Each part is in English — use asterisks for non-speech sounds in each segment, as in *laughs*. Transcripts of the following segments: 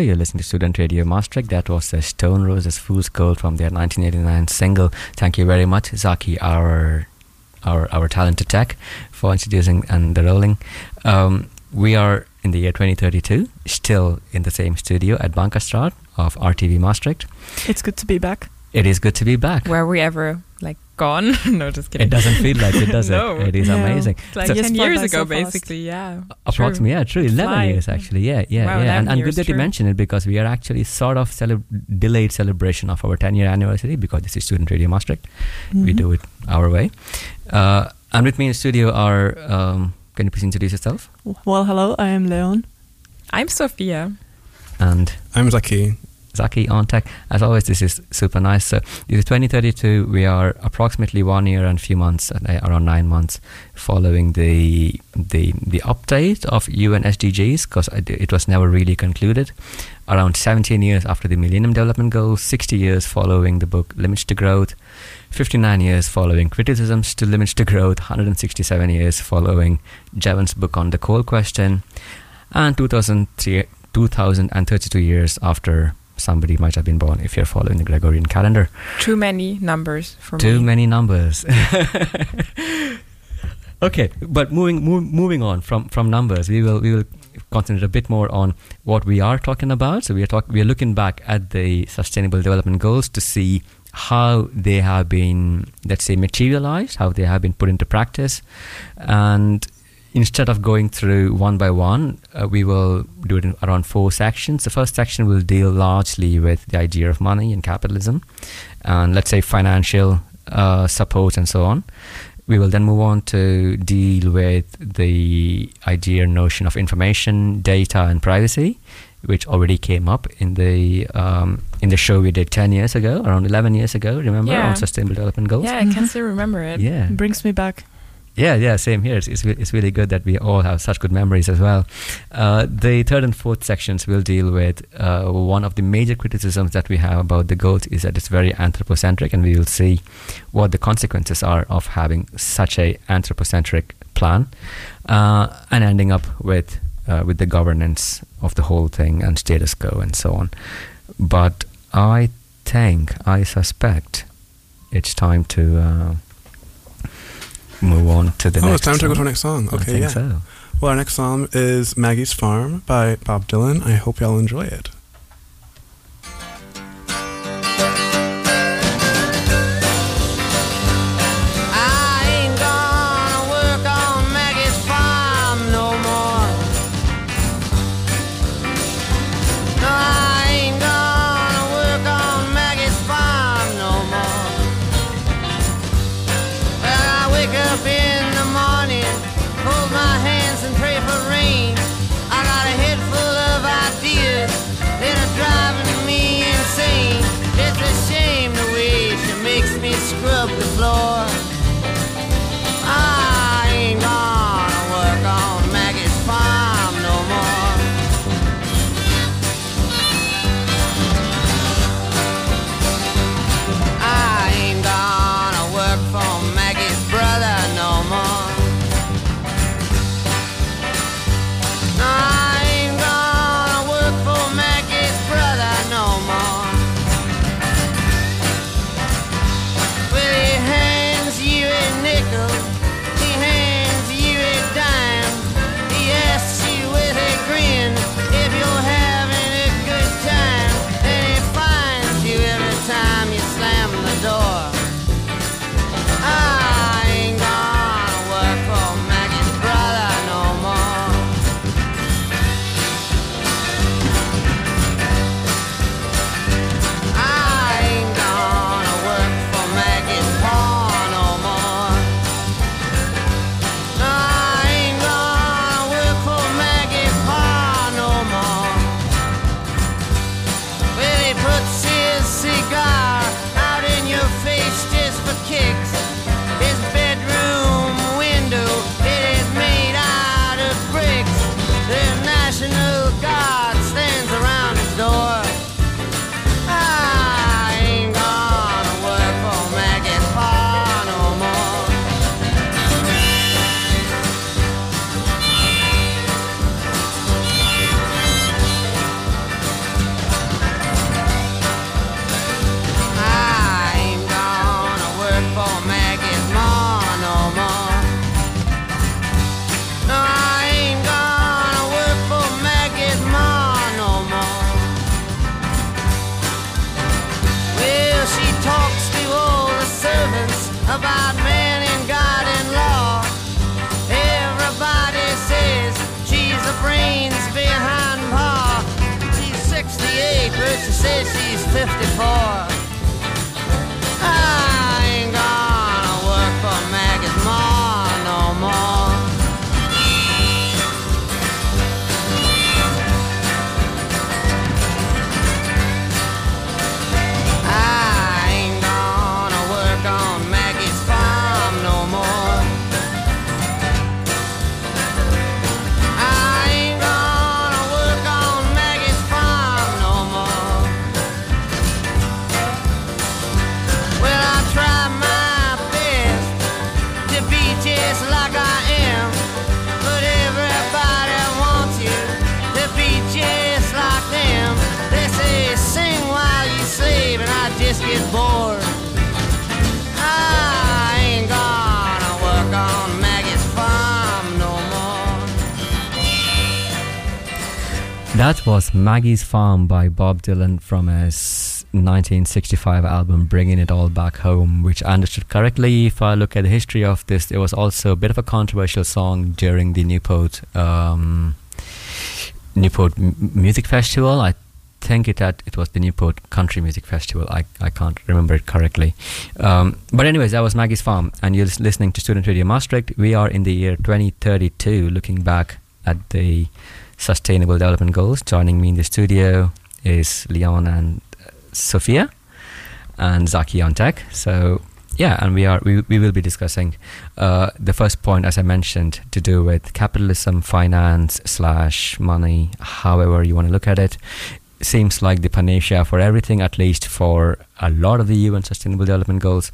You're listening to Student Radio Maastricht. That was the Stone Roses Fool's Gold from their 1989 single. Thank you very much, Zaki, our our our talented tech, for introducing and the rolling. Um, we are in the year 2032, still in the same studio at Bankerstraat of RTV Maastricht. It's good to be back. It is good to be back. Were we ever like gone? *laughs* no, just kidding. It doesn't feel like it, does *laughs* No. it? It is No. amazing. It's like So- Just ten years ago, so basically. Yeah. Approximately, yeah, true. 11 Fly. years actually. Yeah, yeah, Wow, yeah. And, and good years, that you true. mentioned it because we are actually sort of cele- delayed celebration of our 10 year anniversary because this is Student Radio Maastricht. We Mhm. do it our way. Uh, and with me in the studio are, um, can you please introduce yourself? Well, hello, I am Leon. I'm Sophia. And I'm Zaki. Zaki on tech. As always, this is super nice. So, this is 2032. We are approximately one year and a few months, uh, around nine months, following the the the update of UN SDGs because it was never really concluded. Around 17 years after the Millennium Development Goals, 60 years following the book Limits to Growth, 59 years following criticisms to limits to growth, 167 years following Jevons' book on the coal question, and 2003, 2032 years after somebody might have been born if you're following the Gregorian calendar. Too many numbers for Too me. many numbers. *laughs* okay, but moving move, moving on from, from numbers, we will we will concentrate a bit more on what we are talking about. So we are talk, we are looking back at the Sustainable Development Goals to see how they have been, let's say, materialized, how they have been put into practice, and instead of going through one by one, uh, we will do it in around four sections. The first section will deal largely with the idea of money and capitalism, and let's say financial uh, support and so on. We will then move on to deal with the idea and notion of information, data, and privacy, which already came up in the um, in the show we did ten years ago, around eleven years ago. Remember Yeah. on sustainable development goals? Yeah, I can Mhm. still remember it. yeah. It brings me back. Yeah, yeah, same here. It's, it's, it's really good that we all have such good memories as well. Uh, the third and fourth sections will deal with uh, one of the major criticisms that we have about the goals is that it's very anthropocentric, and we will see what the consequences are of having such a anthropocentric plan, uh, and ending up with uh, with the governance of the whole thing and status quo and so on. But I think, I suspect, it's time to. Move on to the oh, next. it's time to go to our next song. Okay, yeah. so. Well, our next song is Maggie's Farm by Bob Dylan. I hope y'all enjoy it. up in the morning, hold my hands and pray for rain. I got a head full of ideas that are driving me insane. It's a shame the way she makes me scrub the floor. Maggie's Farm by Bob Dylan from his 1965 album Bringing It All Back Home, which I understood correctly. If I look at the history of this, it was also a bit of a controversial song during the Newport um, Newport M- Music Festival. I think it had, it was the Newport Country Music Festival. I, I can't remember it correctly. Um, but anyways, that was Maggie's Farm, and you're listening to Student Radio Maastricht. We are in the year 2032, looking back at the Sustainable Development Goals. Joining me in the studio is Leon and uh, Sophia and Zaki on tech. So yeah, and we are we, we will be discussing uh, the first point, as I mentioned, to do with capitalism, finance slash money, however you want to look at it. Seems like the panacea for everything, at least for a lot of the UN Sustainable Development Goals,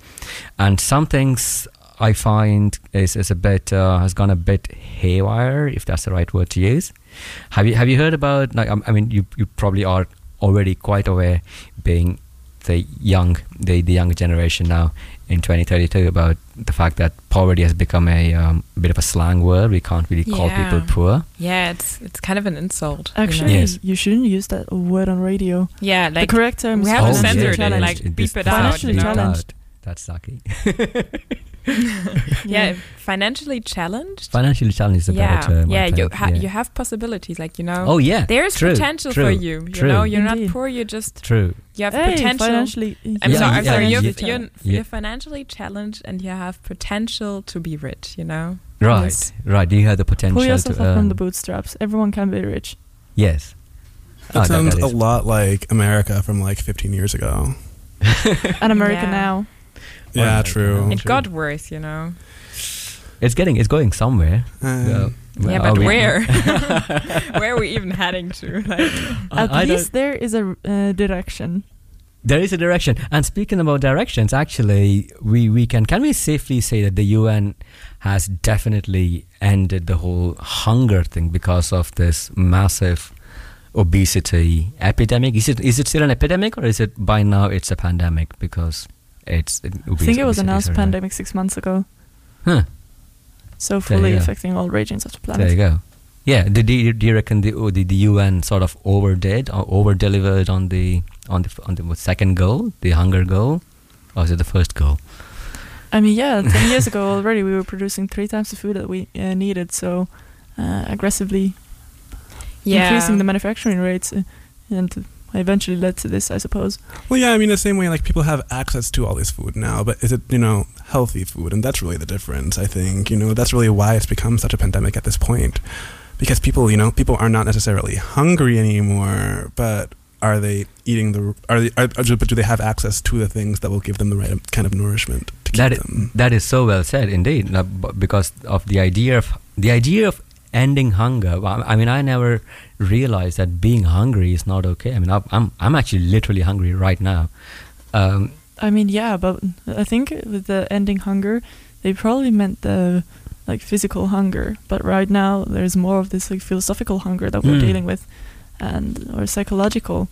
and some things I find is is a bit uh, has gone a bit haywire, if that's the right word to use. Have you have you heard about like um, I mean you you probably are already quite aware, being the young the the younger generation now in 2032 about the fact that poverty has become a um, bit of a slang word. We can't really call Yeah. people poor. Yeah, it's it's kind of an insult. you know? Actually, Yes. you shouldn't use that word on radio. yeah, like the correct term we have to Oh, financially censor it, challenged. like, beep it out, Financially you know? challenged. That's sucky. *laughs* *laughs* *laughs* yeah, *laughs* financially challenged. Financially challenged is a yeah, better term. I yeah, you ha- yeah. you have possibilities, like you know. Oh yeah, There's true, potential true, for you. You true. know, you're Indeed. not poor. You're just True. you have Hey, potential. financially. I'm Yeah, sorry. yeah, I'm sorry. You're, you're, you're financially challenged, and you have potential to be rich. You know. Right, Yes. right. Do you have the potential Pull yourself to up earn? from the bootstraps. Everyone can be rich. Yes. That Oh, sounds that a lot like America from like 15 years ago. And America Yeah. now. Yeah, Alright, true. It true. got worse. You know. It's getting. It's going somewhere. Well, well, yeah, but where? *laughs* *laughs* where are we even heading to? Like, At I don't- least there is a uh, direction. There is a direction. And speaking about directions, actually, we, we can can we safely say that the UN has definitely ended the whole hunger thing because of this massive obesity epidemic? Is it is it still an epidemic or is it by now it's a pandemic because it's I think it was announced pandemic. pandemic six months ago. Huh. So fully affecting all regions of the planet. There you go. Yeah, do, do, you- do you reckon the, oh, the the UN sort of overdid or over delivered on the on the on the second goal, the hunger goal, or is it the first goal? I mean, yeah, 10 *laughs* years ago already we were producing three times the food that we uh, needed. So uh, aggressively yeah. increasing the manufacturing rates uh, and eventually led to this, I suppose. Well, yeah, I mean, the same way, like, people have access to all this food now, but is it, you know, healthy food? And that's really the difference, I think. You know, that's really why it's become such a pandemic at this point. Because people, you know, people are not necessarily hungry anymore, but are they eating the, are they, are, are- but do they have access to the things that will give them the right kind of nourishment to keep That is, them? that is so well said, indeed. uh, Because of the idea of the idea of ending hunger. I mean, I never realized that being hungry is not okay. I mean, I- I'm I'm actually literally hungry right now. Um, I mean, yeah, but I think with the ending hunger, they probably meant the like physical hunger. But right now, there's more of this like philosophical hunger that we're Mm. dealing with, and or psychological.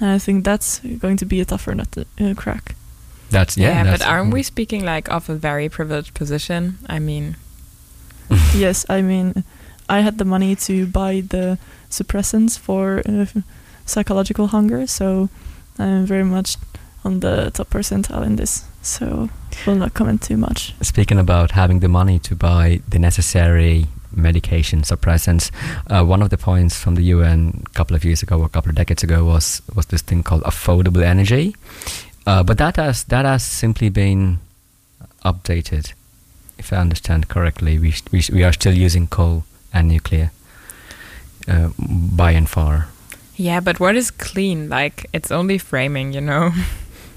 And I think that's going to be a tougher nut to uh, crack. that's yeah. Yeah, that's, but aren't we speaking like of a very privileged position? I mean, *laughs* yes, I mean, I had the money to buy the suppressants for uh, psychological hunger, so I'm very much on the top percentile in this. So will not comment too much. Speaking about having the money to buy the necessary medication suppressants. Uh, one of the points from the UN a couple of years ago, or a couple of decades ago, was was this thing called affordable energy. Uh, but that has that has simply been updated, if I understand correctly. We we, we are still using coal and nuclear uh, by and far. Yeah, but what is clean? Like it's only framing, you know. *laughs*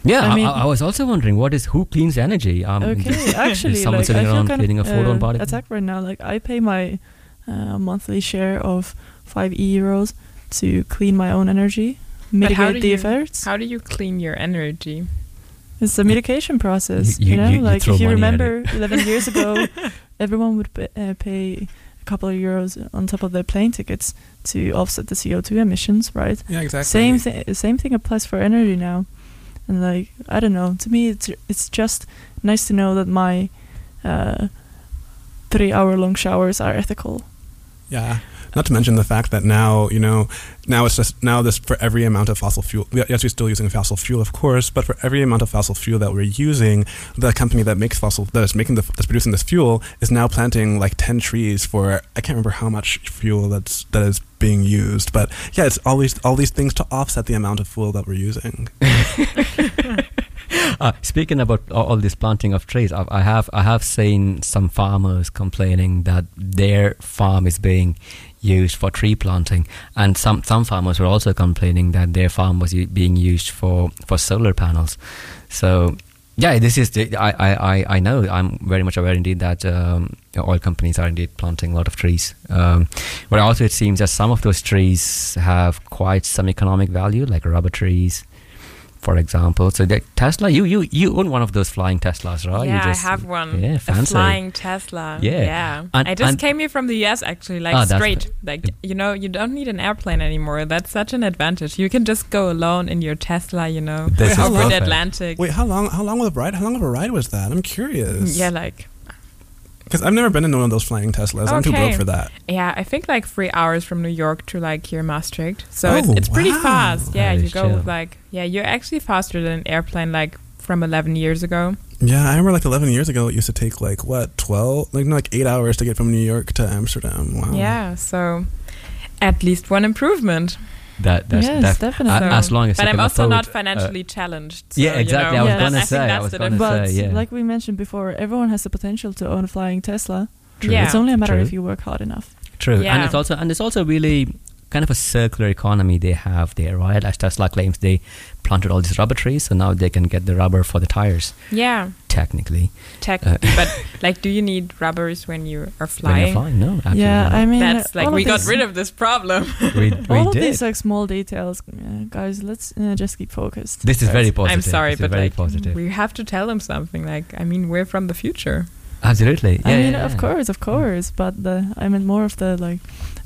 Yeah, I mean- I, I was also wondering what is who cleans energy? Um, Okay, *laughs* actually, someone like sitting around cleaning a photon uh, particle? attack right now. Like I pay my uh, monthly share of five euros to clean my own energy, mitigate do the you- effects. How do you clean your energy? It's a medication process. you- You, know, you- you like if you remember, 11 years ago, *laughs* everyone would pay, uh, pay couple of euros on top of their plane tickets to offset the CO2 emissions, right? Yeah, exactly. Same thing. Same thing applies for energy now. And like I don't know. To me, it's it's just nice to know that my uh, three-hour-long showers are ethical. Yeah. Not to mention the fact that now, you know, now it's just now this for every amount of fossil fuel. Yes, we're still using fossil fuel, of course, but for every amount of fossil fuel that we're using, the company that makes fossil that is making the that's producing this fuel is now planting like ten trees for I can't remember how much fuel that's that is being used, but yeah, it's all these all these things to offset the amount of fuel that we're using. *laughs* Uh, speaking about all, all this planting of trees, I, I have I have seen some farmers complaining that their farm is being used for tree planting, and some some farmers were also complaining that their farm was u- being used for for solar panels. So. Yeah, this is. The, I, I, I- know. I'm very much aware indeed that um, oil companies are indeed planting a lot of trees. Um, but also, it seems that some of those trees have quite some economic value, like rubber trees, for example. So that Tesla, you you you own one of those flying Teslas, right? You yeah, just- I have one. Yeah, a flying Tesla. Yeah. yeah. And- I just and- came here from the US actually, like ah, that's straight. like you know, you don't need an airplane anymore. That's such an advantage. You can just go alone in your Tesla, you know, This *laughs* over the. Atlantic. Wait, how long? How long of a ride? How long of a ride was that? I'm curious. Yeah, like because I've never been in one of those flying Teslas. I'm too broke for that. yeah, I think like three hours from New York to like here Maastricht. So it's Oh, it's pretty wow. fast. Yeah, you go chill. like yeah, you're actually faster than an airplane like from 11 years ago. Yeah, I remember like 11 years ago, it used to take like what 12, like no, like eight hours to get from New York to Amsterdam. Wow. Yeah, so at least one improvement. That that's Yes, def- definitely. a- as long as But I'm also afford, not uh, financially challenged. So, yeah, you exactly. know, I was Yeah. gonna I think say. I that's was the gonna difference. say. But Yeah. like we mentioned before, everyone has the potential to own a flying Tesla. True. Yeah. It's only a matter True. if you work hard enough. True, and it's also and it's also really kind of a circular economy they have there, right? As Tesla claims, they planted all these rubber trees, so now they can get the rubber for the tires. Yeah, Technically, technically. but *laughs* like, do you need rubbers when you are when flying? you're flying, no, absolutely yeah, not. I mean, That's uh, like we got rid of this problem. *laughs* we, *laughs* we all of did. these like small details, uh, guys. Let's uh, just keep focused. this is very positive. I'm sorry, This but very like positive. we have to tell them something. Like, I mean, we're from the future. Absolutely. I Yeah, mean, yeah, of course, of course, but the I meant more of the like.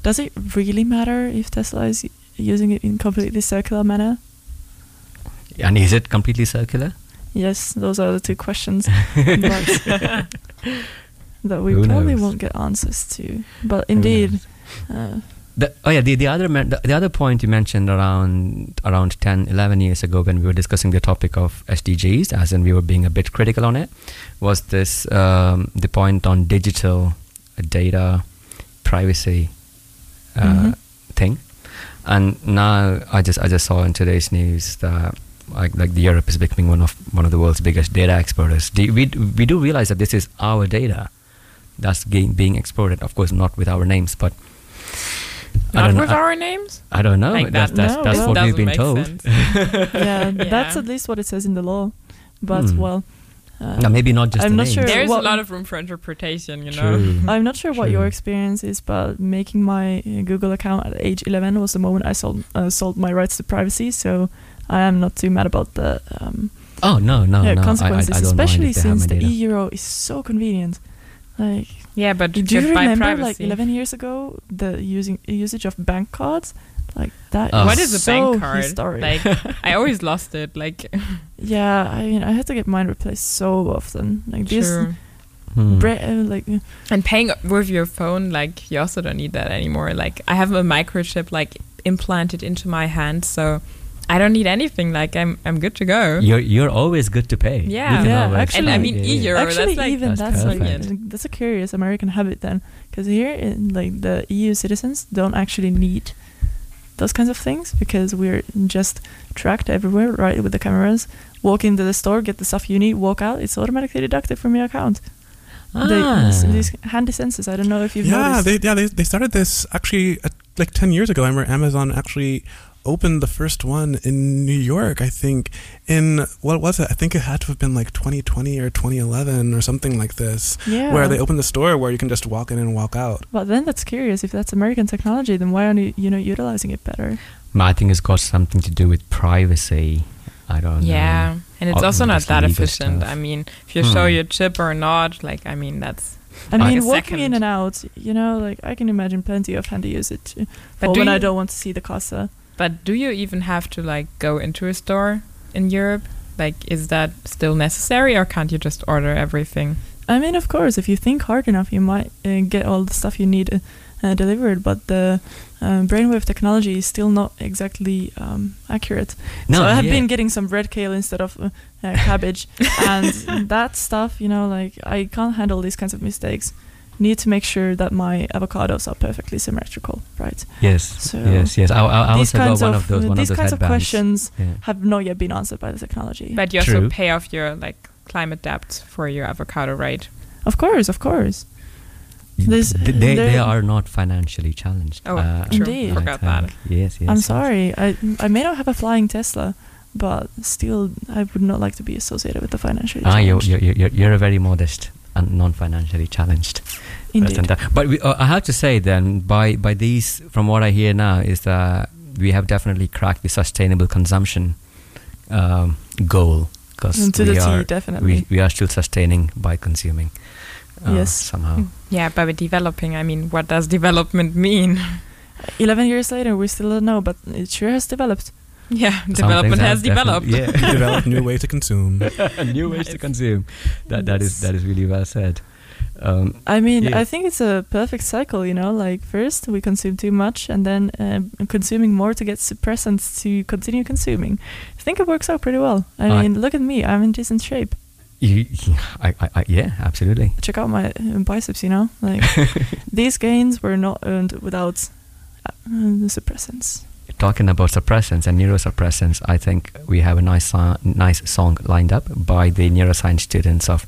Does it really matter if Tesla is using it in completely circular manner? And is it completely circular? Yes, those are the two questions *laughs* that we Who probably knows? won't get answers to. But indeed, uh, The, oh yeah, the, the other the, the other point you mentioned around around 10, 11 years ago when we were discussing the topic of SDGs, as in we were being a bit critical on it, was this um, the point on digital data privacy uh, Mhm. thing. And now I just I just saw in today's news that like like the Europe is becoming one of one of the world's biggest data exporters. Do, we we do realize that this is our data that's being being exported. Of course, not with our names, but Not don't know. with I, our names. I don't know. Like that's that- that's, No, that's what we've been told. sense. *laughs* *laughs* yeah, that's at least what it says in the law. But Hmm. well, uh, No, maybe not just I'm the not names. sure There's what- a lot of room for interpretation, you know. True. *laughs* I'm not sure what your experience is, but making my uh, Google account at age 11 was the moment I sold uh, sold my rights to privacy. So I am not too mad about the um, Oh no, no, yeah, no. I- I, I, consequences, don't especially mind if they have since my the e euro is so convenient. Like, Yeah, but do you remember privacy. like 11 years ago the using usage of bank cards? Like that. Oh. What is a so bank card? Historic. Like, *laughs* I always lost it. Like, *laughs* yeah, I mean, I had to get mine replaced so often. Like this, sure. Hmm. bre- uh, like uh, And paying with your phone, like, you also don't need that anymore. Like, I have a microchip like implanted into my hand, so I don't need anything. Like I'm I'm good to go. You're you're always good to pay. Yeah. Yeah, actually- and I mean, Yeah, yeah. e-euro, Actually, that's like even That's that's, like that's a curious American habit then, because here in like the EU citizens don't actually need those kinds of things because we're just tracked everywhere, right, with the cameras. Walk into the store, get the stuff you need, walk out. It's automatically deducted from your account. Ah. s- these handy sensors. I don't know if you've yeah, noticed. they yeah they, they started this actually uh, like ten years ago. I remember Amazon actually opened the first one in New York. I think in what was it? I think it had to have been like 2020 or 2011 or something like this, yeah. where they opened the store where you can just walk in and walk out. Well, then that's curious. If that's American technology, then why aren't you, you know, utilizing it better? I think it's got something to do with privacy. I don't Yeah, know. and it's also not that efficient. stuff. I mean, if you show Hmm. your chip or not, like I mean, that's I mean, a walking in and out, you know, like I can imagine plenty of handy usage But for do when I don't want to see the Casa. But do you even have to like go into a store in Europe? Like, is that still necessary, or can't you just order everything? I mean, of course, if you think hard enough, you might uh, get all the stuff you need uh, uh, delivered, but the um, brainwave technology is still not exactly um, accurate. No, so I have yeah. been getting some red kale instead of uh, uh, cabbage, *laughs* and that stuff, you know, like I can't handle these kinds of mistakes. Need to make sure that my avocados are perfectly symmetrical, right? Yes, So yes, yes. I, I, I these also got kinds one of, of those. One these of those kinds of questions Yeah. have not yet been answered by the technology. But you True. also pay off your like climate debt for your avocado, right? of course, of course. This- Th- they, they are not financially challenged. Oh, uh, true. Indeed. I forgot that. Yes, yes. I'm yes. sorry. I I may not have a flying Tesla, but still, I would not like to be associated with the financially Ah, you're, you're, you're, you're a very modest and non-financially challenged Indeed. But we, uh, I have to say then, by by these, from what I hear now, is that we have definitely cracked the sustainable consumption um, goal because we are definitely. we, we are still sustaining by consuming. Uh, Yes. somehow. Yeah, by developing, I mean, what does development mean? *laughs* Eleven years later, we still don't know, but it sure has developed. Yeah, development has developed. Yeah. *laughs* developed new ways to consume. *laughs* new ways to consume. That that is Yes. that is really well said. Um, I mean, Yeah. I think it's a perfect cycle. You know, like first we consume too much, and then uh, consuming more to get suppressants to continue consuming. I think it works out pretty well. I I- mean, look at me; I'm in decent shape. you, I, I, I, yeah, absolutely. Check out my uh, biceps. You know, like *laughs* these gains were not earned without uh, the suppressants. Talking about suppressants and neurosuppressants, I think we have a nice so- nice song lined up by the neuroscience students of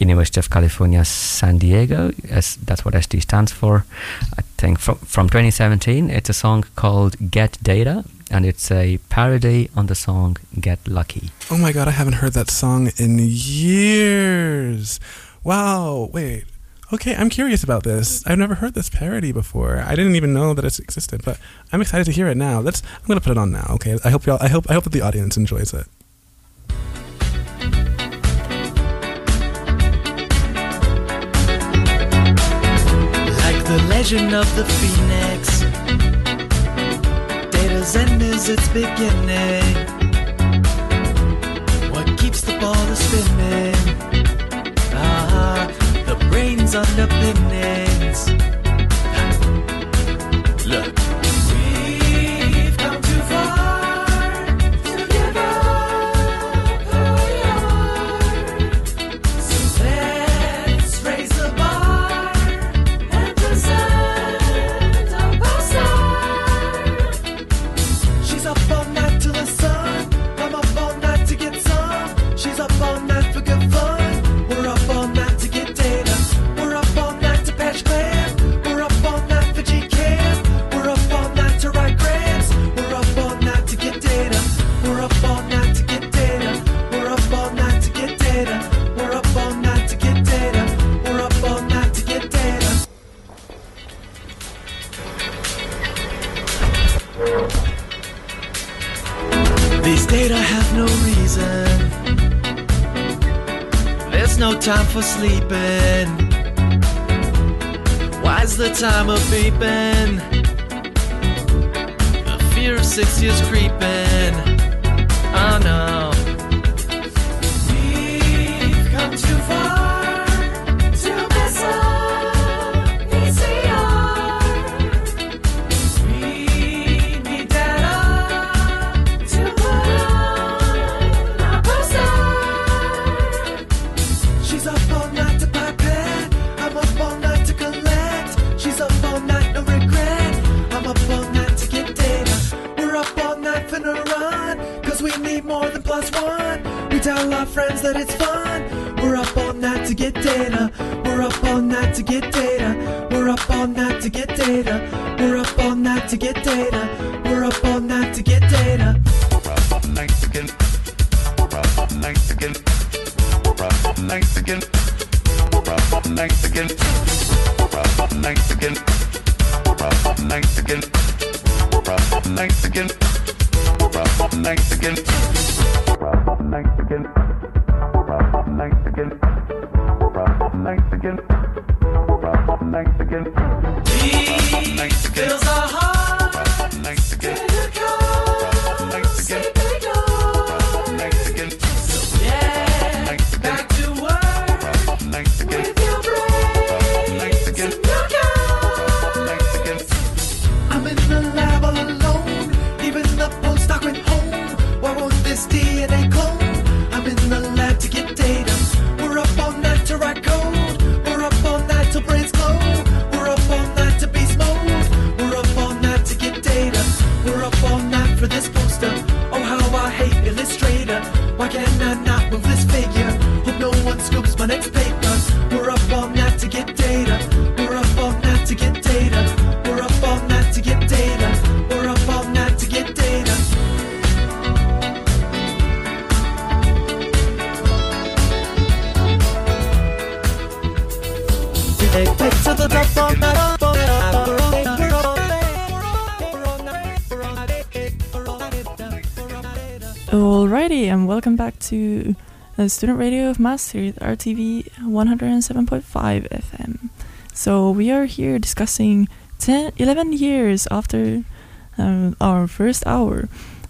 University of California, San Diego. As that's what SD stands for. I think from from 2017, it's a song called "Get Data," and it's a parody on the song "Get Lucky." Oh my god, I haven't heard that song in years. Wow, wait. Okay, I'm curious about this. I've never heard this parody before. I didn't even know that it existed, but I'm excited to hear it now. Let's I'm to put it on now, okay? I hope y'all I hope I hope that the audience enjoys it. Like the legend of the phoenix Data's end is its beginning What keeps the ball spinning brain's underpinnings Look We've come too far to give up So let's raise the bar and. She's up all night till the sun. I'm up all night to get some. She's up all night These bills are hard. Get back to the Student Radio of at RTV 107.5 FM. So we are here discussing 10, 11 years after um, our first hour,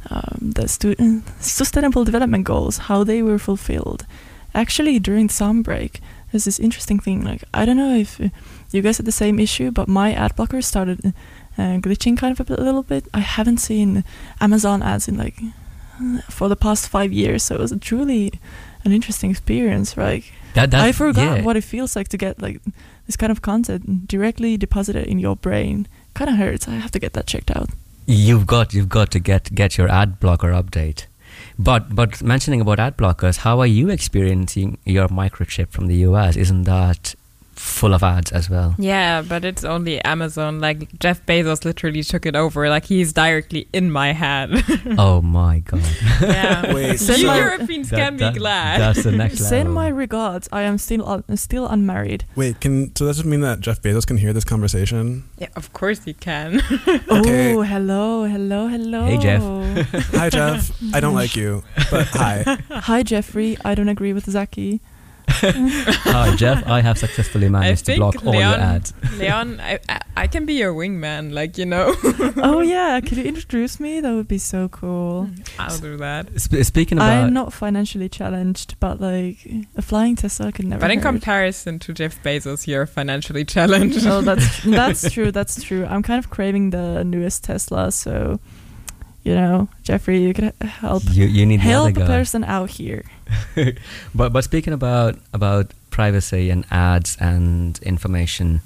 um, the student sustainable development goals, how they were fulfilled. Actually, during summer break, there's this interesting thing. Like I don't know if uh, you guys had the same issue, but my ad blocker started uh, glitching kind of a little bit. I haven't seen Amazon ads in like for the past five years. So it was truly an interesting experience, right? That, that, I forgot yeah. what it feels like to get like this kind of content directly deposited in your brain. Kind of hurts. I have to get that checked out. You've got you've got to get get your ad blocker update. But but mentioning about ad blockers, how are you experiencing your microchip from the US? Isn't that full of ads as well? Yeah, but it's only Amazon. Like Jeff Bezos literally took it over. Like he's directly in my head. *laughs* oh my god. yeah. *laughs* Wait, Send you my- Europeans That- can that- be glad. That's the next *laughs* level. Send my regards. I am still un- still unmarried. Wait, can so does it mean that Jeff Bezos can hear this conversation? yeah, of course he can. Okay. Oh, hello, hello, hello. Hey, Jeff. Hi, Jeff. I don't like you, but hi. Hi, Jeffrey. I don't agree with Zaki. *laughs* Hi Jeff, I have successfully managed to think block all your ads. Leon, I, I I can be your wingman. Like you know, *laughs* oh yeah, could you introduce me? That would be so cool. Mm, I'll do that. Sp- speaking about I'm not financially challenged, but like a flying Tesla could never. But in hurt. comparison to Jeff Bezos, you're financially challenged. oh, that's *laughs* that's true. That's true. I'm kind of craving the newest Tesla, so you know, Jeffrey, you could help you, you need the help a person out here. *laughs* but but speaking about about privacy and ads and information,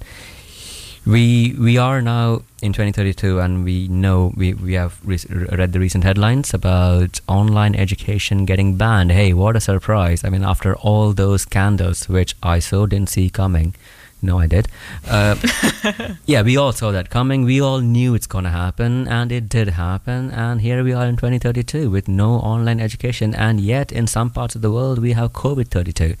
we we are now in 2032, and we know we we have re- read the recent headlines about online education getting banned. Hey, what a surprise! I mean, after all those scandals, which I so didn't see coming. No, I did. Uh, *laughs* yeah, we all saw that coming. We all knew it's going to happen, and it did happen. And here we are in 2032 with no online education, and yet in some parts of the world we have COVID 32.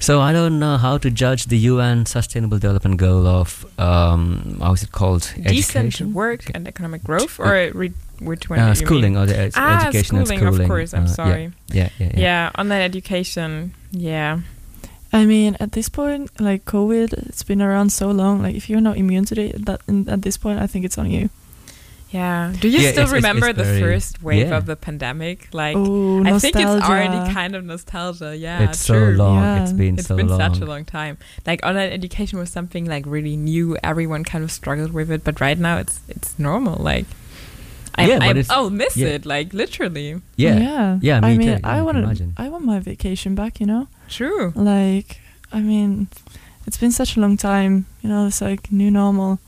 So I don't know how to judge the UN Sustainable Development Goal of um, how is it called? Decent Education? work and economic growth, or re- which one? Uh, schooling mean? or the ed- ah, education schooling, schooling. of course. I'm uh, yeah, sorry. Yeah, yeah, yeah. Yeah. online education. Yeah, I mean, at this point, like COVID, it's been around so long. Like, if you're not immune to it, that in, at this point, I think it's on you. yeah. Do you Yeah, still it's- it's- remember it's the very- first wave yeah. of the pandemic? Like, oh, I think it's already kind of nostalgia. Yeah, it's so long. Yeah. It's been It's so been long. such a long time. Like online education was something like really new. Everyone kind of struggled with it, but right now it's it's normal. Like, I, Yeah, but I, it's- I'll miss yeah. it. Like literally. Yeah, yeah, Yeah, me I mean, too, I I want imagine. I want my vacation back. You know, True. like, I mean, it's been such a long time. You know, it's like new normal.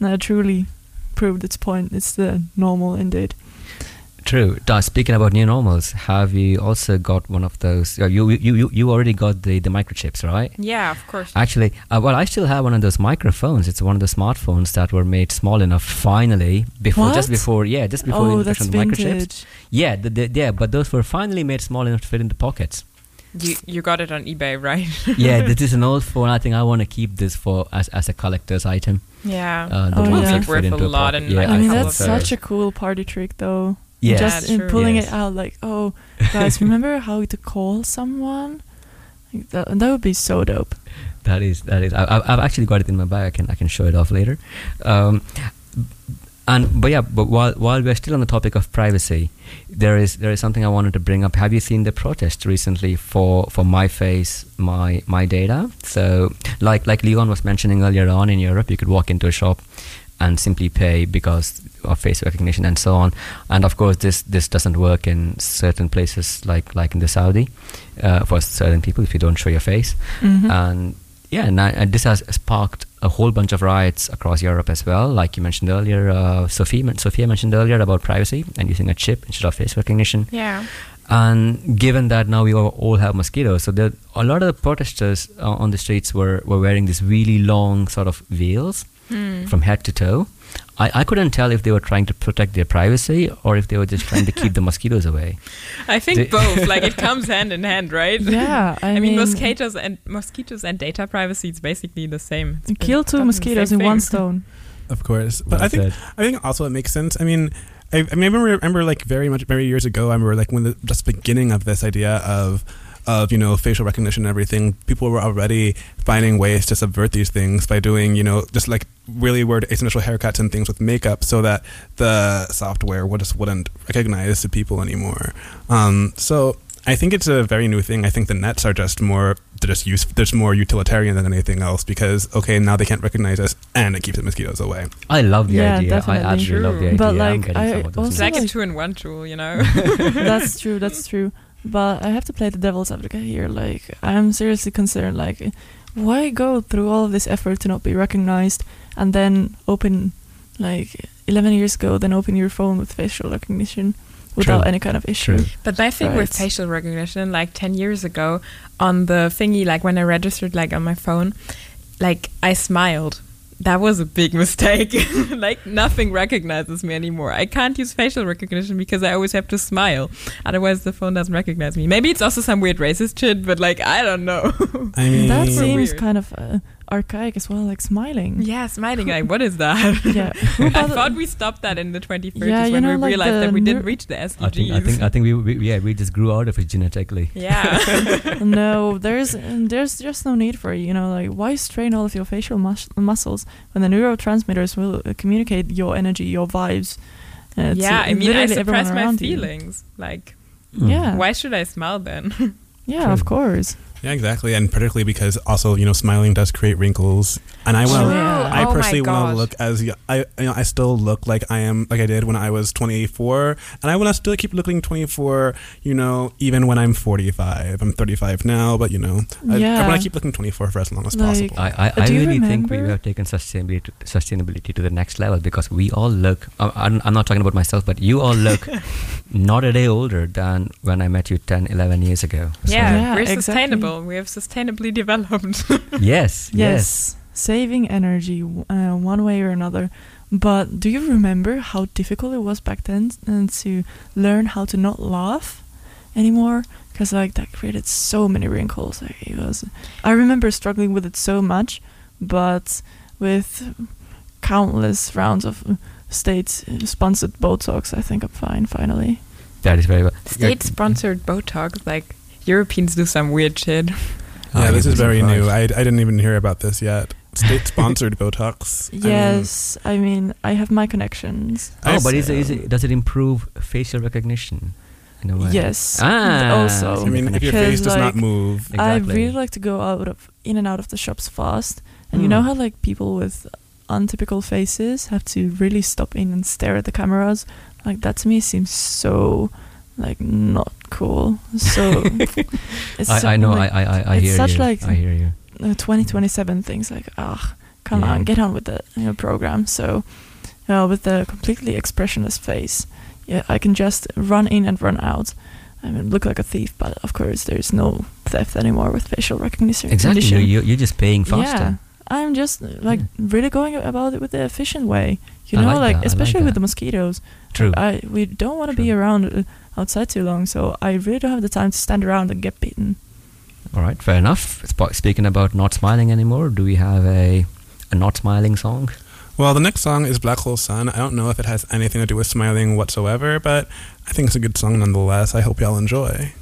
And it truly proved its point. It's the normal indeed. True. Da, speaking about new normals, have you also got one of those? uh, You you you, you already got the, the microchips, right? Yeah, of course. Actually, uh, well, I still have one of those microphones. It's one of the smartphones that were made small enough finally before, just before, yeah, just before oh, the introduction of the microchips. vintage. Yeah, the, the, yeah, but those were finally made small enough to fit in the pockets. You you got it on eBay, right? yeah, *laughs* this is an old phone. I think I want to keep this for as, as a collector's item. yeah. Uh, the Oh, ones yeah. that It's fit worth a lot like, yeah, I mean, that's such a cool party trick, though. Yes. Just Yeah, in pulling Yes. it out, like, oh, guys, remember how to call someone? Like, that, that would be so dope. That is that is. I, I've- I've actually got it in my bag. I can I can show it off later. Um, and but yeah, but while while we're still on the topic of privacy, there is there is something I wanted to bring up. Have you seen the protest recently for for my face, my my data? So like like Leon was mentioning earlier on in Europe, you could walk into a shop and simply pay because of face recognition and so on. And of course, this this doesn't work in certain places like like in the Saudi uh, for certain people if you don't show your face. Mhm. And yeah, and, I, and this has sparked a whole bunch of riots across Europe as well. Like you mentioned earlier, uh, Sophie, Sophia mentioned earlier about privacy and using a chip instead of face recognition. Yeah. And given that now we all all have mosquitoes, so there, a lot of the protesters uh, on the streets were, were wearing these really long sort of veils Hmm. from head to toe. I, I couldn't tell if they were trying to protect their privacy or if they were just trying to keep the *laughs* mosquitoes away. I think The- both. *laughs* Like it comes hand in hand, right? Yeah, *laughs* I, I, mean, mean, mosquitoes and mosquitoes and data privacy is basically the same. It's kill two mosquitoes same in one stone. Of course, but Well I think said. I think also it makes sense. I mean, I, I mean, I remember, remember like very much very years ago. I remember like when the just beginning of this idea of of you know facial recognition and everything. People were already finding ways to subvert these things by doing you know just like really weird asymmetrical haircuts and things with makeup, so that the software would just wouldn't recognize the people anymore. Um, so. I think it's a very new thing. I think the nets are just more they're just use they're more utilitarian than anything else because okay now they can't recognize us and it keeps the mosquitoes away. I love the Yeah, idea. definitely. I absolutely love the idea. But, I'm like, getting I some also It's now. like a like- two-in-one tool, you know. *laughs* that's true. That's true. But I have to play the devil's advocate here. Like, I'm seriously concerned. Like, why go through all of this effort to not be recognized, and then open, like, 11 years ago, then open your phone with facial recognition without True. any kind of issue. True. But my thing with facial recognition, like 10 years ago, on the thingy, like when I registered, like on my phone, like I smiled. That was a big mistake. *laughs* like nothing recognizes me anymore. I can't use facial recognition because I always have to smile. Otherwise, the phone doesn't recognize me. Maybe it's also some weird racist shit, but like I don't know. *laughs* I mean, That seems weird. kind of uh, archaic as well, like smiling. yeah, smiling. Like what is that? *laughs* Yeah. *laughs* I thought we stopped that in the 2030s Yeah, when know, we like realized that we didn't reach the SDGs. I think I think I think we, we yeah we just grew out of it genetically. yeah. *laughs* no, there's there's just no need for it. You know, like why strain all of your facial mus- muscles when the neurotransmitters will uh, communicate your energy, your vibes. Uh, yeah, to I mean, I literally suppress my around you. feelings. Like, Mm. Yeah. why should I smile then? Yeah, True. of course. Yeah, exactly, and particularly because also you know smiling does create wrinkles, and I want True. Yeah. I Oh personally want to look as y- I you know I still look like I am like I did when I was 24, and I want to still keep looking 24. You know, even when I'm 45, I'm 35 now, but you know, I, I want to keep looking 24 for as long as Like- possible. I, I, I do you really think we have taken sustainability to, sustainability to the next level because we all look. I'm, I'm not talking about myself, but you all look *laughs* not a day older than when I met you 10, 11 years ago. So- yeah, Yeah, we're exactly. sustainable. We have sustainably developed. *laughs* Yes. *laughs* Yes. Yes, saving energy uh, one way or another. But do you remember how difficult it was back then uh, to learn how to not laugh anymore? Because like that created so many wrinkles. Like, it was. I remember struggling with it so much, but with countless rounds of state-sponsored Botox, I think I'm fine finally. That is very well. State-sponsored Botox, like Europeans do some weird shit. yeah, I this is very new. I, I didn't even hear about this yet. State sponsored *laughs* Botox. I mean, Yes, I mean I have my connections. Oh, but is it, is it, does it improve facial recognition in a way? Yes. Ah, Also- I mean, if your face does not like, move, I Exactly. really like to go out of in and out of the shops fast. And you know Mm. how like people with untypical faces have to really stop in and stare at the cameras? Like that to me seems so like not cool. So *laughs* it's so- I, I know. like, I, I, I it's hear such you. like- I hear you. uh, 2027 things like ah come Yeah. on get on with the you know, program so uh, with the completely expressionless face yeah, I can just run in and run out. I mean, look like a thief, but of course, there's no theft anymore with facial recognition. Exactly. recognition. You're, you're just paying faster. Yeah, I'm just like really going about it with the efficient way. You I know, like like, that, I like especially with the mosquitoes. True. I we don't want to be around uh, outside too long, so I really don't have the time to stand around and get bitten. All right, fair enough. Speaking about not smiling anymore, do we have a a not smiling song? Well, the next song is Black Hole Sun. I don't know if it has anything to do with smiling whatsoever, but I think it's a good song nonetheless. I hope y'all enjoy.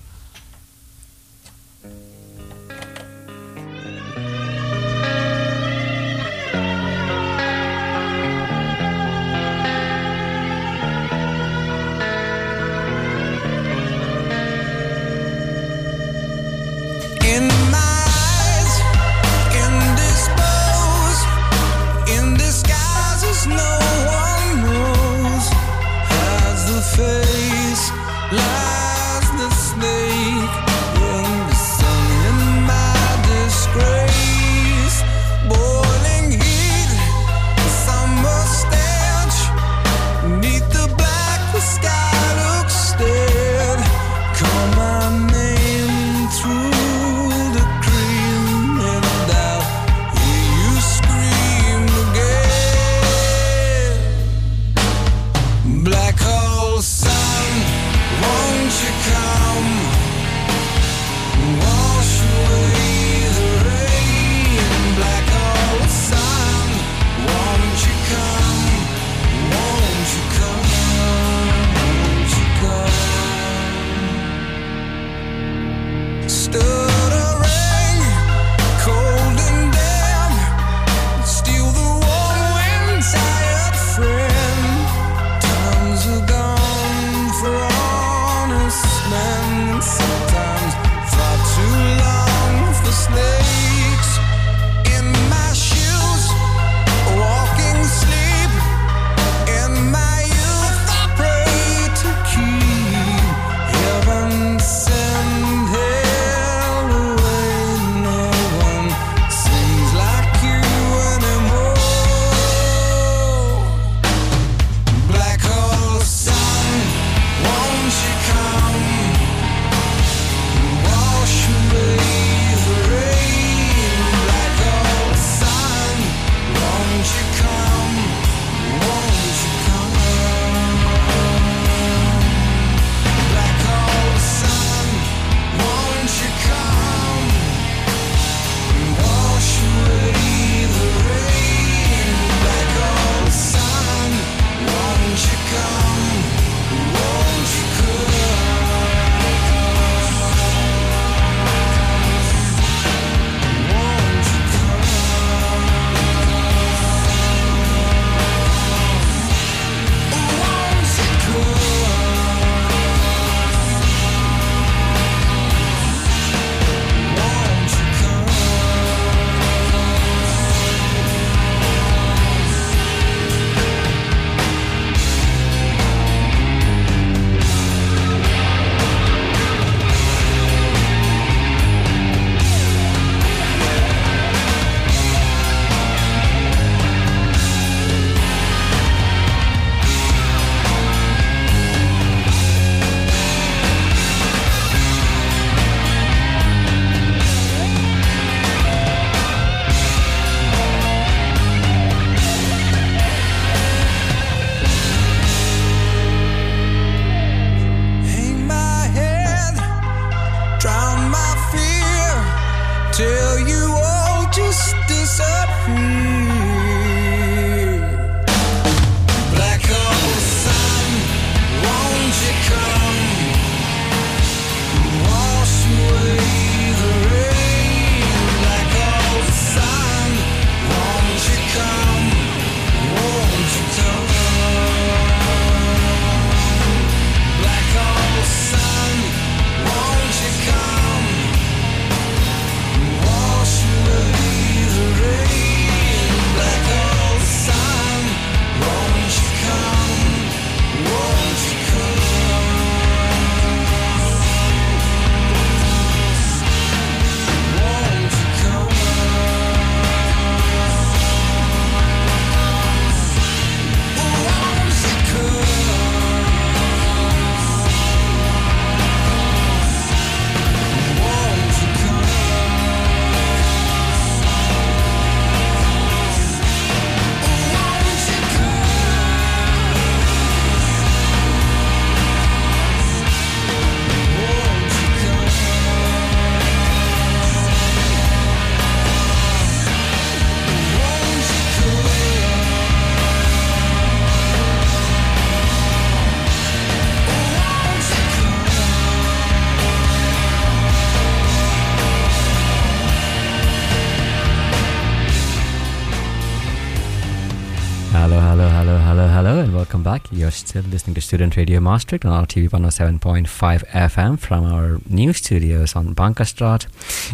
You're still listening to Student Radio Maastricht on RTV 107.5 FM from our new studios on Bankastrat.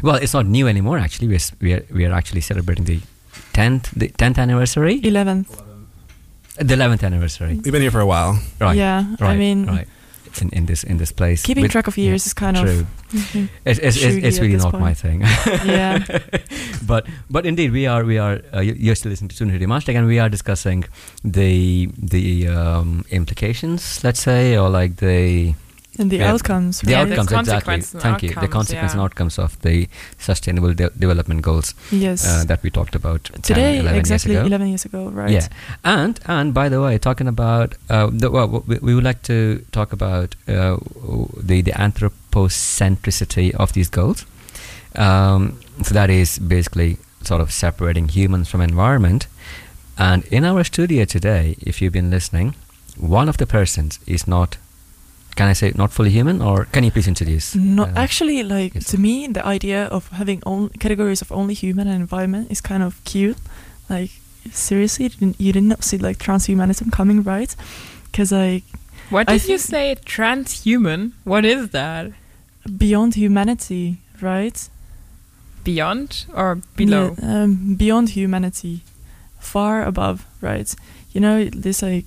Well, it's not new anymore, actually. We're, we're, we're actually celebrating the 10th, the 10th anniversary? 11th. The 11th anniversary. We've been here for a while. Right. Yeah, right, I mean, right. In, in this in this place. keeping With- track of years is kind True. of. Mhm. It's, it's, it's, it's really not my thing. Yeah. *laughs* but but indeed we are we are uh, you- you're still listening to Radio Maastricht and we are discussing the the um, implications let's say or like the And the Yeah. outcomes. the Yeah, right? the outcomes exactly consequences and thank you the outcomes, consequences and outcomes of the sustainable de- development goals Yes. uh, that we talked about 10, Today, 11 exactly years ago. 11 years ago, right? Yeah, and and by the way, talking about uh, the, well, we, we would like to talk about uh, the the anthropocentricity of these goals. Um, so that is basically sort of separating humans from environment. And in our studio today, if you've been listening, one of the persons is not. Can I say not fully human, or can you please introduce? No, uh, actually, like yes. to me, the idea of having only categories of only human and environment is kind of cute. Like seriously, you didn't, you did not see like transhumanism coming, right? Because like What I did you say? Transhuman? What is that? beyond humanity, right? Beyond or below? Yeah, um, beyond humanity, far above, right? You know, this like,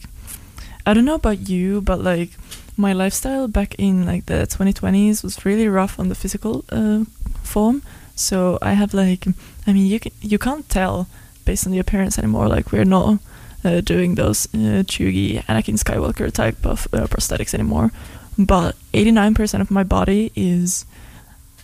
I don't know about you, but like, my lifestyle back in like the 2020s was really rough on the physical uh, form. So I have like, I mean, you can you can't tell based on the appearance anymore. Like we're not uh, doing those uh, Anakin Skywalker type of uh, prosthetics anymore. But 89% of my body is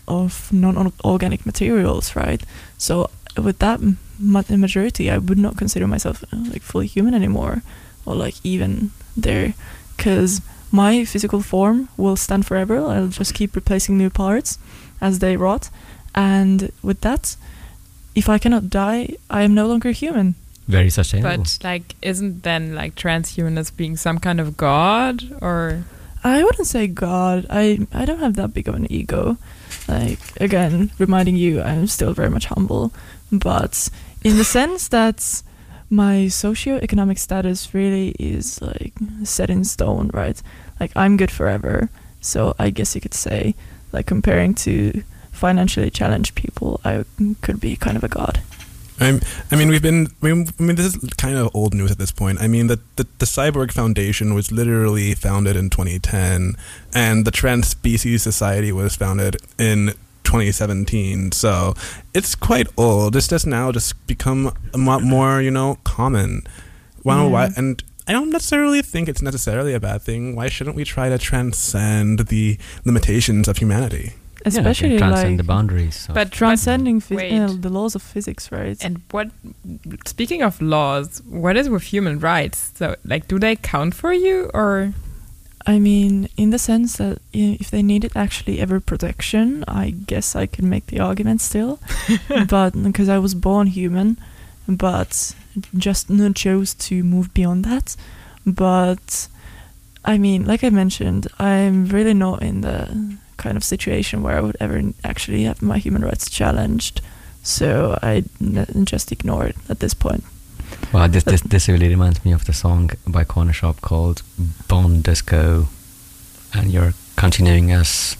of non-organic materials, right? So with that majority, I would not consider myself uh, like fully human anymore, or like even there, because my physical form will stand forever. I'll just keep replacing new parts as they rot, and with that, if I cannot die, I am no longer human. very sustainable. But like, isn't then like transhuman as being some kind of god or? I wouldn't say God. I I don't have that big of an ego. Like again, reminding you, I'm still very much humble, but in the sense that my socio-economic status really is like set in stone, right? Like I'm good forever. So I guess you could say, like comparing to financially challenged people, I could be kind of a god. I'm, I mean, we've been. I mean, this is kind of old news at this point. I mean, the, the the Cyborg Foundation was literally founded in 2010, and the Trans Species Society was founded in 2017. So it's quite old. It's just now just become a lot more, you know, common. Well, Yeah. why? And I don't necessarily think it's necessarily a bad thing. Why shouldn't we try to transcend the limitations of humanity? Yeah, Especially transcend like the boundaries. of- But transcending phys- Wait. uh, the laws of physics, right? And what? Speaking of laws, what is with human rights? So, like, do they count for you or? I mean, in the sense that if they needed actually ever protection, I guess I could make the argument still. *laughs* but because I was born human, but just chose to move beyond that. But I mean, like I mentioned, I'm really not in the kind of situation where I would ever actually have my human rights challenged. So I n- just ignore it at this point. Wow, this, this this really reminds me of the song by Corner Shop called Bone Disco, and you're continuing as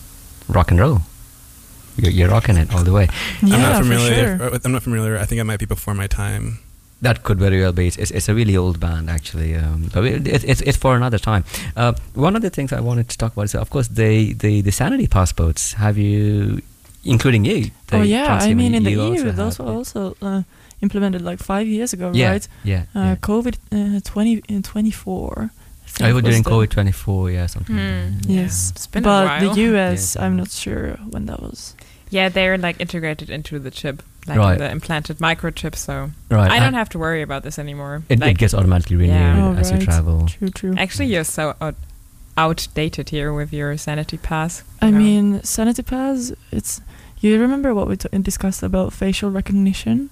rock and roll. You're, you're rocking it all the way. Yeah, I'm not for familiar. sure. uh, I'm not familiar. I think I might be before my time. That could very well be. It's, it's, it's a really old band, actually. Um, but it, it, it's, it's for another time. Uh, one of the things I wanted to talk about is, of course, the, the, the sanity passports. Have you, including you? Oh yeah, I mean in the EU, those have- were also uh, implemented like five years ago, yeah, right? Yeah. Uh, yeah. COVID uh, 20, uh, 24. I think I was was during COVID 24, yeah, something. like Hmm. that. Yes, It's been a but while. the US, Yeah, I'm not sure when that was. Yeah, they're like integrated into the chip, like Right. the implanted microchip. So Right. I don't and have to worry about this anymore. It, like, it gets automatically renewed Yeah. Oh, as you travel. True, true. actually, you're so out- outdated here with your sanity pass. I know. mean, Sanity Pass, it's. You remember what we t- discussed about facial recognition?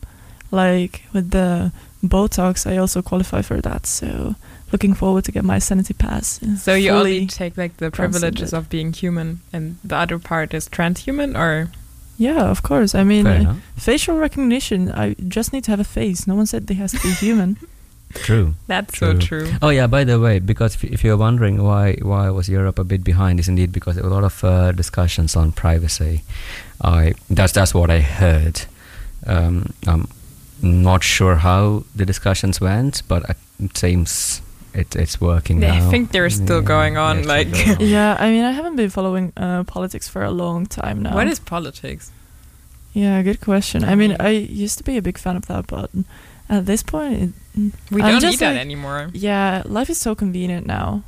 Like with the Botox, I also qualify for that. So looking forward to get my Sanity Pass. so you only take like the privileges of being human, and the other part is transhuman, or Yeah, of course. I mean, uh, facial recognition. I just need to have a face. No one said they has to be human. *laughs* True. That's so True. true. Oh yeah. By the way, because if, if you're wondering why why was Europe a bit behind, is indeed because there were a lot of uh, discussions on privacy. I that's that's what I heard. Um, I'm not sure how the discussions went, but it seems it, it's working I now. I think they're still Yeah, going on, it's like- going on. *laughs* Yeah, I mean, I haven't been following uh, politics for a long time now. What is politics? Yeah, good question. I mean, I used to be a big fan of that, but at this point, it, We I'm don't just need that anymore. yeah, life is so convenient now.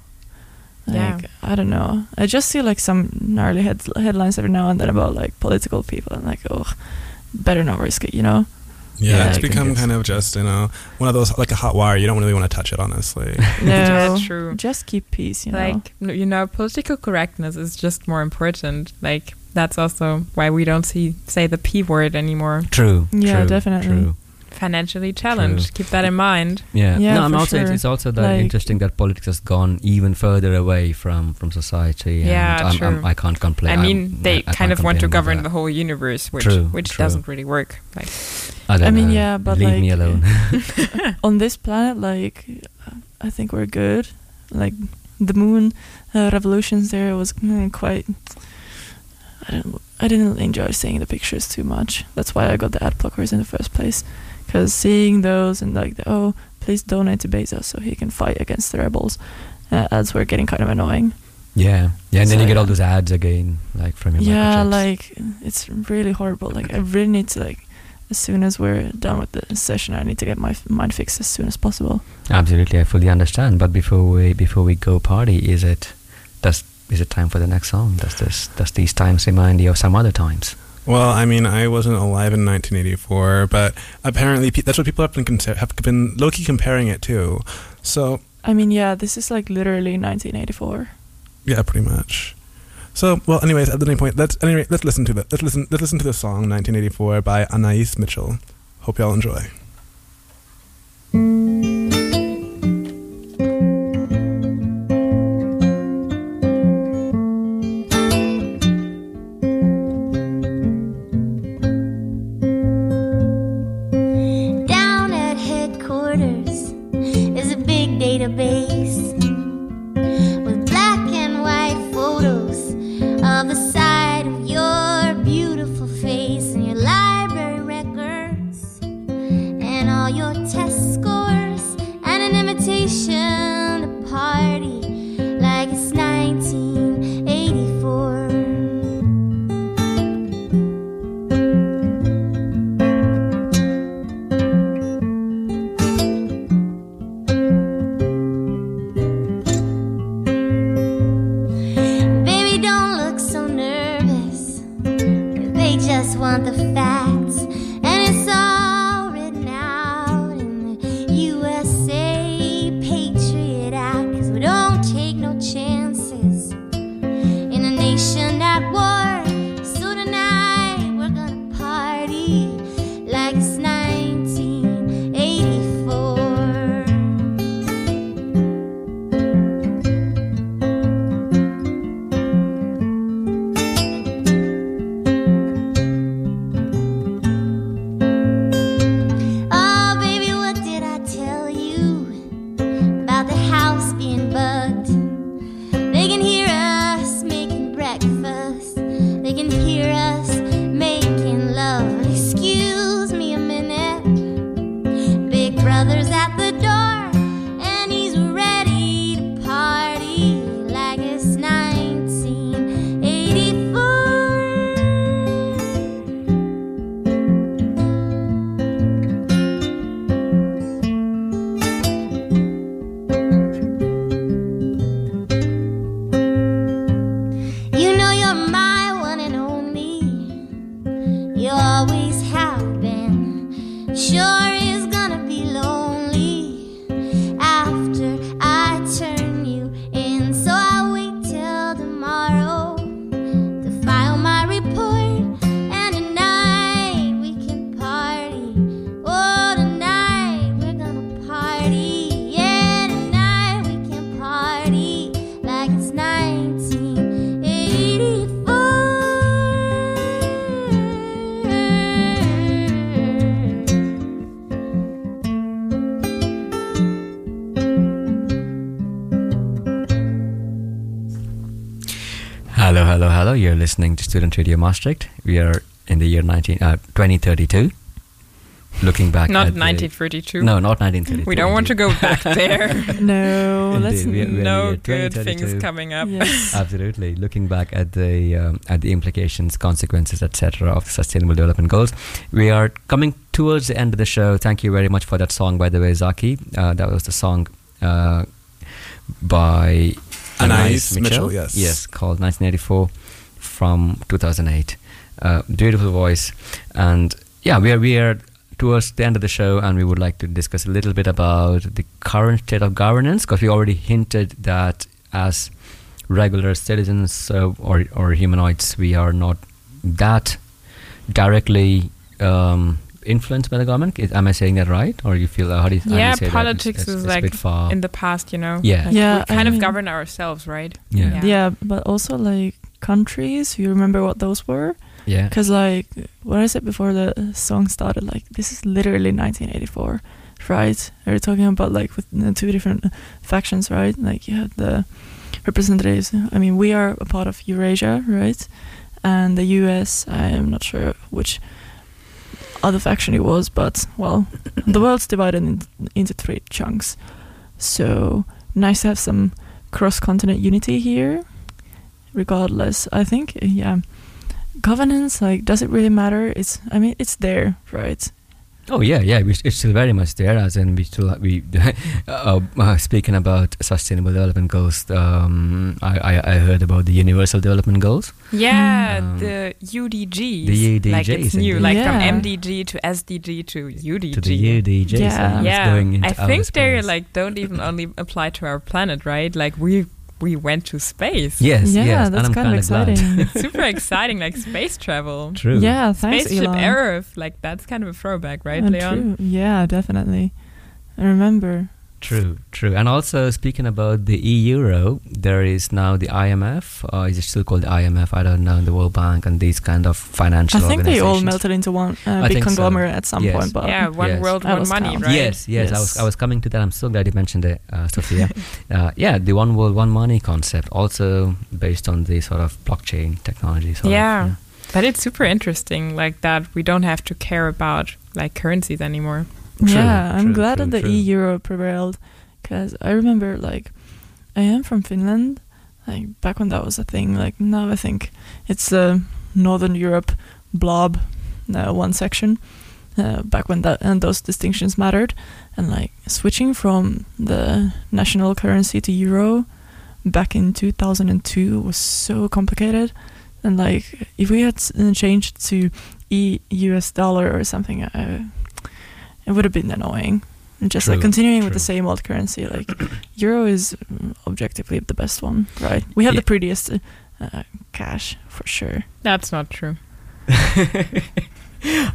Yeah. Like, I don't know. I just see like some gnarly head- headlines every now and then about like political people, and like, oh, better not risk it, you know? Yeah, Yeah, it's I become kind of just you know one of those like a hot wire. You don't really want to touch it, honestly. *laughs* No, *laughs* That's true. Just keep peace, you know? Like n- you know, political correctness is just more important. Like that's also why we don't see say the p word anymore. True. Yeah, true, definitely. True. Financially challenged. Keep that in mind. Yeah. Yeah, no, I'm also it's, sure. it's also that Like- interesting that politics has gone even further away from from society. and Yeah, I'm, true. I'm, I can't complain. I mean, they I- I kind of want to govern the whole universe, which True, which true. doesn't really work. Like I, don't I mean, know. yeah, but, leave me alone. *laughs* *laughs* on this planet, like, I think we're good. Like, the moon uh, revolutions there was mm, quite. I don't. I didn't enjoy seeing the pictures too much. That's why I got the ad blockers in the first place. Because seeing those and like, the, oh, please donate to Bezos so he can fight against the rebels, uh, ads were getting kind of annoying. yeah, yeah, and then you So, get all those ads again, like from your yeah, like it's really horrible. Like I really need to like, as soon as we're done with the session, I need to get my f- mind fixed as soon as possible. Absolutely, I fully understand. But before we before we go party, is it does is it time for the next song? Does this does these times remind you of some other times? Well, I mean, I wasn't alive in 1984, but apparently pe- that's what people have been consi- have been low-key comparing it to. So I mean, yeah, this is like literally 1984. yeah, pretty much. So well, anyways, at any point, let's anyway let's listen to the let's listen let's listen to the song 1984 by Anais Mitchell. Hope y'all enjoy. Listening to Student Radio Maastricht. We are in the year 19, uh, 2032. Looking back Not at the- 1932. No, not 1932. We don't want to go back there. *laughs* No, let's Indeed, we are- no good things coming up. yes. *laughs* Absolutely. Looking back at the um, at the implications, consequences, etc., of the Sustainable Development Goals, we are coming towards the end of the show. Thank you very much for that song, by the way, Zaki. Uh, that was the song uh, by Anais Mitchell, yes. yes, called 1984 from 2008. Uh, beautiful voice, and yeah, we are we are towards the end of the show, and we would like to discuss a little bit about the current state of governance because we already hinted that as regular citizens uh, or or humanoids, we are not that directly um, influenced by the government. Is, am I saying that right, or you feel uh, how do you, how do you Yeah, say that? politics It's- it's- is it's like far. in the past, you know. Yeah. Like, Yeah, we kind I of mean- govern ourselves, right? yeah, Yeah, but also like countries. You remember what those were? yeah, Because like what I said before the song started, like this is literally 1984, right? We're talking about like with the two different factions, right? Like you have the representatives. I mean, we are a part of Eurasia, right? And the U.S. I am not sure which other faction it was, but well, *coughs* the world's divided in, into three chunks. So nice to have some cross-continent unity here. Regardless, I think yeah governance like does it really matter it's i mean it's there right Oh yeah, yeah. We, it's still very much there. As in, we still we *laughs* uh, uh, speaking about sustainable development goals. Um, I, I I heard about the universal development goals. Yeah, Um, the UDGs. the Like it's new, indeed. like Yeah. from MDG to SDG to UDG. To the UDGs. Yeah. and it's yeah, going into I think they space. like don't even only apply to our planet, right? Like we we went to space. Yes, yeah yes, that's and I'm kind of kinda glad. exciting It's super exciting, like space travel. True. yeah thanks Spaceship Elon. Earth, like that's kind of a throwback, right, Uh, Leon? true. yeah definitely i remember True, true. And also speaking about the E euro, there is now the IMF. Uh, is it still called the IMF? I don't know. The World Bank and these kind of financial. i think they all melted into one uh, big think so. conglomerate at some Yes. point but yeah, one Yes. world, one money, down. right? Yes, yes, I was I was coming to that. I'm so glad you mentioned it, uh, Sophia. *laughs* uh, yeah, the one world, one money concept, also based on the sort of blockchain technology. Sort Yeah. Of, But it's super interesting, like that we don't have to care about like currencies anymore. True, yeah i'm glad true, that the true. e euro prevailed because i remember like i am from finland like back when that was a thing like now i think it's a northern europe blob uh, one section uh, back when that and those distinctions mattered and like switching from the national currency to euro back in 2002 was so complicated and like if we had changed to e us dollar or something uh, it would have been annoying and just like True, continuing with the same old currency like *clears throat* euro is objectively the best one right we have Yeah. the prettiest uh, uh, cash for sure That's not true. *laughs*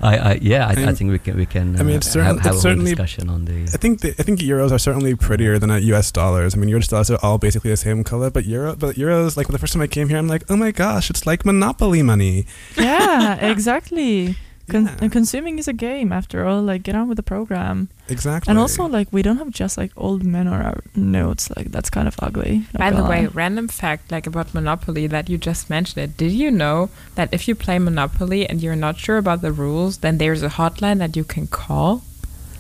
I, I, yeah, I, I think we can we can. Uh, I mean, it's certain- have, have it's a whole certainly- discussion on the. I think the, I think euros are certainly prettier than uh, U.S. dollars. I mean, U.S. dollars are all basically the same color, but euro, but euros, like the first time I came here, I'm like, oh my gosh, it's like Monopoly money. yeah *laughs* exactly Con- Yeah. and consuming is a game after all like get on with the program Exactly. and also like we don't have just like old men on our notes like that's kind of ugly not By the way, lie. random fact like about Monopoly that you just mentioned it. Did you know that if you play Monopoly and you're not sure about the rules, then there's a hotline that you can call?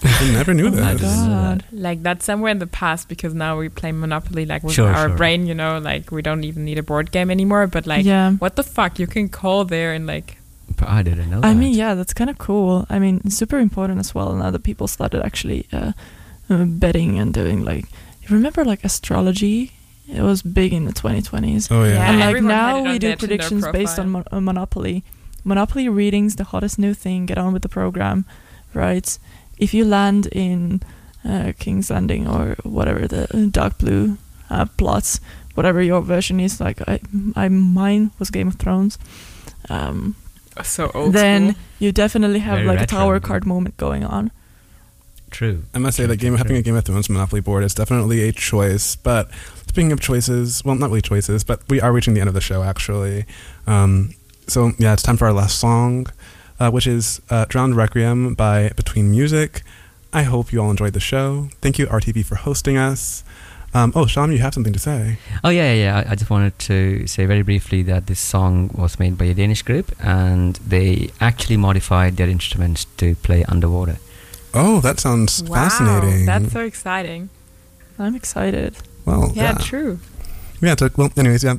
I never knew *laughs* Oh that. my I didn't God. Like that's somewhere in the past because now we play Monopoly like with Sure, our sure. brain, you know, like we don't even need a board game anymore. But like, yeah what the fuck? You can call there and like, I didn't know. I that. mean, yeah, that's kind of cool. I mean, it's super important as well now that people started actually uh, uh, betting and doing like. You remember like astrology? It was big in the 2020s. Oh yeah. Yeah. and like now we do predictions based on mon- uh, Monopoly. Monopoly readings, the hottest new thing. Get on with the program, right? If you land in uh, King's Landing or whatever the uh, dark blue uh, plots, whatever your version is, like I, I mine was Game of Thrones. Um, so old then school. you definitely have Very like retro, a tower card moment going on. true. I must say that game having a Game of Thrones Monopoly board is definitely a choice. But speaking of choices, well, not really choices, but we are reaching the end of the show actually. Um, so yeah, it's time for our last song, uh, which is uh, "Drowned Requiem" by Between Music. I hope you all enjoyed the show. Thank you RTV for hosting us. Um, oh, Sham, you have something to say. Oh, yeah, yeah, yeah. I just wanted to say very briefly that this song was made by a Danish group and they actually modified their instruments to play underwater. Oh, that sounds wow, fascinating. That's so exciting. I'm excited. Well, yeah, yeah. true. Yeah, so, well, anyways, yeah.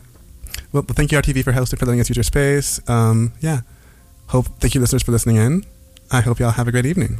Well, thank you, RTV, for hosting, for letting us use your space. Um, yeah. Hope, thank you, listeners, for listening in. I hope y'all have a great evening.